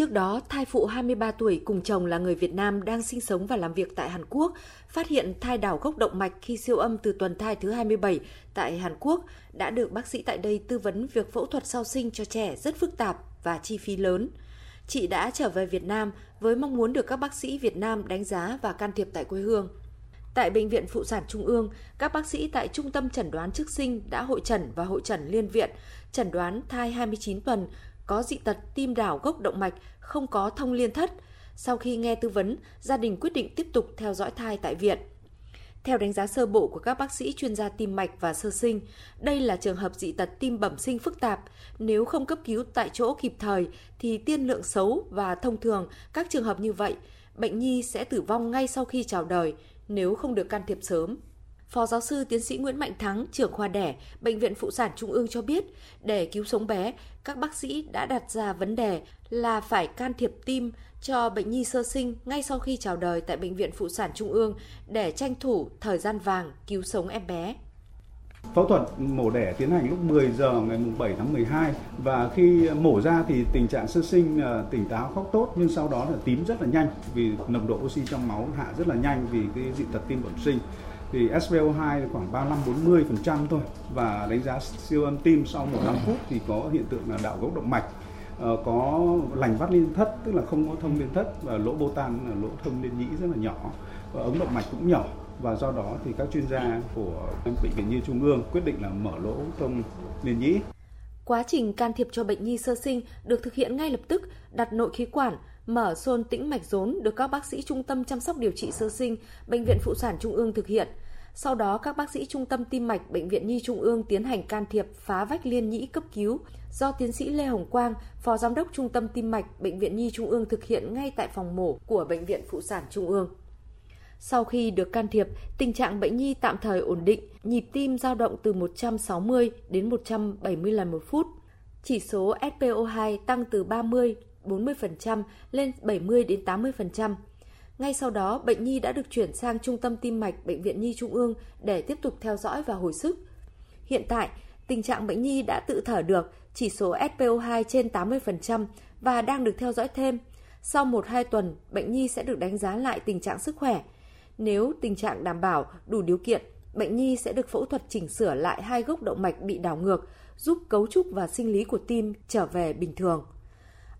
Trước đó, thai phụ 23 tuổi cùng chồng là người Việt Nam đang sinh sống và làm việc tại Hàn Quốc, phát hiện thai đảo gốc động mạch khi siêu âm từ tuần thai thứ 27 tại Hàn Quốc, đã được bác sĩ tại đây tư vấn việc phẫu thuật sau sinh cho trẻ rất phức tạp và chi phí lớn. Chị đã trở về Việt Nam với mong muốn được các bác sĩ Việt Nam đánh giá và can thiệp tại quê hương. Tại Bệnh viện Phụ sản Trung ương, các bác sĩ tại Trung tâm Chẩn đoán trước sinh đã hội trần và hội trần liên viện, chẩn đoán thai 29 tuần, có dị tật tim đảo gốc động mạch, không có thông liên thất. Sau khi nghe tư vấn, gia đình quyết định tiếp tục theo dõi thai tại viện. Theo đánh giá sơ bộ của các bác sĩ chuyên gia tim mạch và sơ sinh, đây là trường hợp dị tật tim bẩm sinh phức tạp. Nếu không cấp cứu tại chỗ kịp thời thì tiên lượng xấu và thông thường các trường hợp như vậy, bệnh nhi sẽ tử vong ngay sau khi chào đời nếu không được can thiệp sớm. Phó giáo sư tiến sĩ Nguyễn Mạnh Thắng, trưởng khoa đẻ, Bệnh viện Phụ sản Trung ương cho biết, để cứu sống bé, các bác sĩ đã đặt ra vấn đề là phải can thiệp tim cho bệnh nhi sơ sinh ngay sau khi chào đời tại Bệnh viện Phụ sản Trung ương để tranh thủ thời gian vàng cứu sống em bé. Phẫu thuật mổ đẻ tiến hành lúc 10 giờ ngày 7 tháng 12 và khi mổ ra thì tình trạng sơ sinh à, tỉnh táo khóc tốt nhưng sau đó là tím rất là nhanh vì nồng độ oxy trong máu hạ rất là nhanh vì cái dị tật tim bẩm sinh thì SpO2 khoảng 35-40% thôi. Và đánh giá siêu âm tim sau 15 phút thì có hiện tượng là đạo gốc động mạch. Ờ, có lành vắt liên thất tức là không có thông liên thất và lỗ bô tan là lỗ thông liên nhĩ rất là nhỏ và ống động mạch cũng nhỏ. Và do đó thì các chuyên gia của bệnh viện nhi trung ương quyết định là mở lỗ thông liên nhĩ. Quá trình can thiệp cho bệnh nhi sơ sinh được thực hiện ngay lập tức, đặt nội khí quản, mở xôn tĩnh mạch rốn được các bác sĩ trung tâm chăm sóc điều trị sơ sinh, Bệnh viện Phụ sản Trung ương thực hiện. Sau đó, các bác sĩ trung tâm tim mạch Bệnh viện Nhi Trung ương tiến hành can thiệp phá vách liên nhĩ cấp cứu do tiến sĩ Lê Hồng Quang, Phó Giám đốc Trung tâm Tim mạch Bệnh viện Nhi Trung ương thực hiện ngay tại phòng mổ của Bệnh viện Phụ sản Trung ương. Sau khi được can thiệp, tình trạng bệnh nhi tạm thời ổn định, nhịp tim dao động từ 160 đến 170 lần một phút. Chỉ số SpO2 tăng từ 30 40% lên 70 đến 80%. Ngay sau đó, bệnh nhi đã được chuyển sang Trung tâm Tim mạch Bệnh viện Nhi Trung ương để tiếp tục theo dõi và hồi sức. Hiện tại, tình trạng bệnh nhi đã tự thở được, chỉ số SpO2 trên 80% và đang được theo dõi thêm. Sau 1-2 tuần, bệnh nhi sẽ được đánh giá lại tình trạng sức khỏe. Nếu tình trạng đảm bảo, đủ điều kiện, bệnh nhi sẽ được phẫu thuật chỉnh sửa lại hai gốc động mạch bị đảo ngược, giúp cấu trúc và sinh lý của tim trở về bình thường.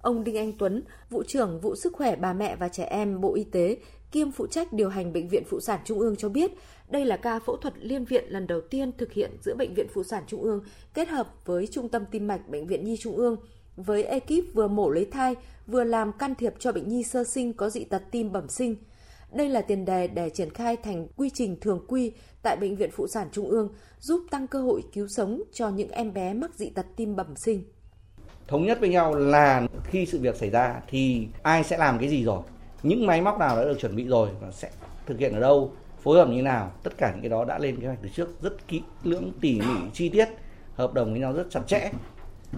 Ông Đinh Anh Tuấn, vụ trưởng vụ sức khỏe bà mẹ và trẻ em Bộ Y tế, kiêm phụ trách điều hành Bệnh viện Phụ sản Trung ương cho biết, đây là ca phẫu thuật liên viện lần đầu tiên thực hiện giữa Bệnh viện Phụ sản Trung ương kết hợp với Trung tâm Tim mạch Bệnh viện Nhi Trung ương với ekip vừa mổ lấy thai, vừa làm can thiệp cho bệnh nhi sơ sinh có dị tật tim bẩm sinh. Đây là tiền đề để triển khai thành quy trình thường quy tại Bệnh viện Phụ sản Trung ương, giúp tăng cơ hội cứu sống cho những em bé mắc dị tật tim bẩm sinh thống nhất với nhau là khi sự việc xảy ra thì ai sẽ làm cái gì rồi? Những máy móc nào đã được chuẩn bị rồi và sẽ thực hiện ở đâu? Phối hợp như nào? Tất cả những cái đó đã lên kế hoạch từ trước rất kỹ lưỡng, tỉ mỉ, chi tiết, hợp đồng với nhau rất chặt chẽ.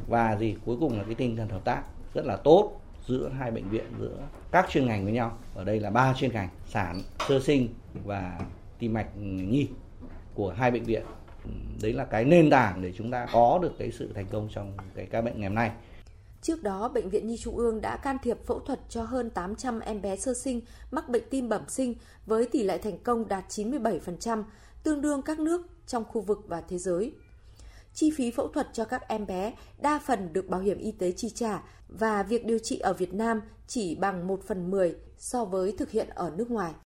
Và gì? Cuối cùng là cái tinh thần hợp tác rất là tốt giữa hai bệnh viện, giữa các chuyên ngành với nhau. Ở đây là ba chuyên ngành, sản, sơ sinh và tim mạch nhi của hai bệnh viện đấy là cái nền tảng để chúng ta có được cái sự thành công trong cái ca bệnh ngày hôm nay. Trước đó, Bệnh viện Nhi Trung ương đã can thiệp phẫu thuật cho hơn 800 em bé sơ sinh mắc bệnh tim bẩm sinh với tỷ lệ thành công đạt 97%, tương đương các nước trong khu vực và thế giới. Chi phí phẫu thuật cho các em bé đa phần được bảo hiểm y tế chi trả và việc điều trị ở Việt Nam chỉ bằng 1 phần 10 so với thực hiện ở nước ngoài.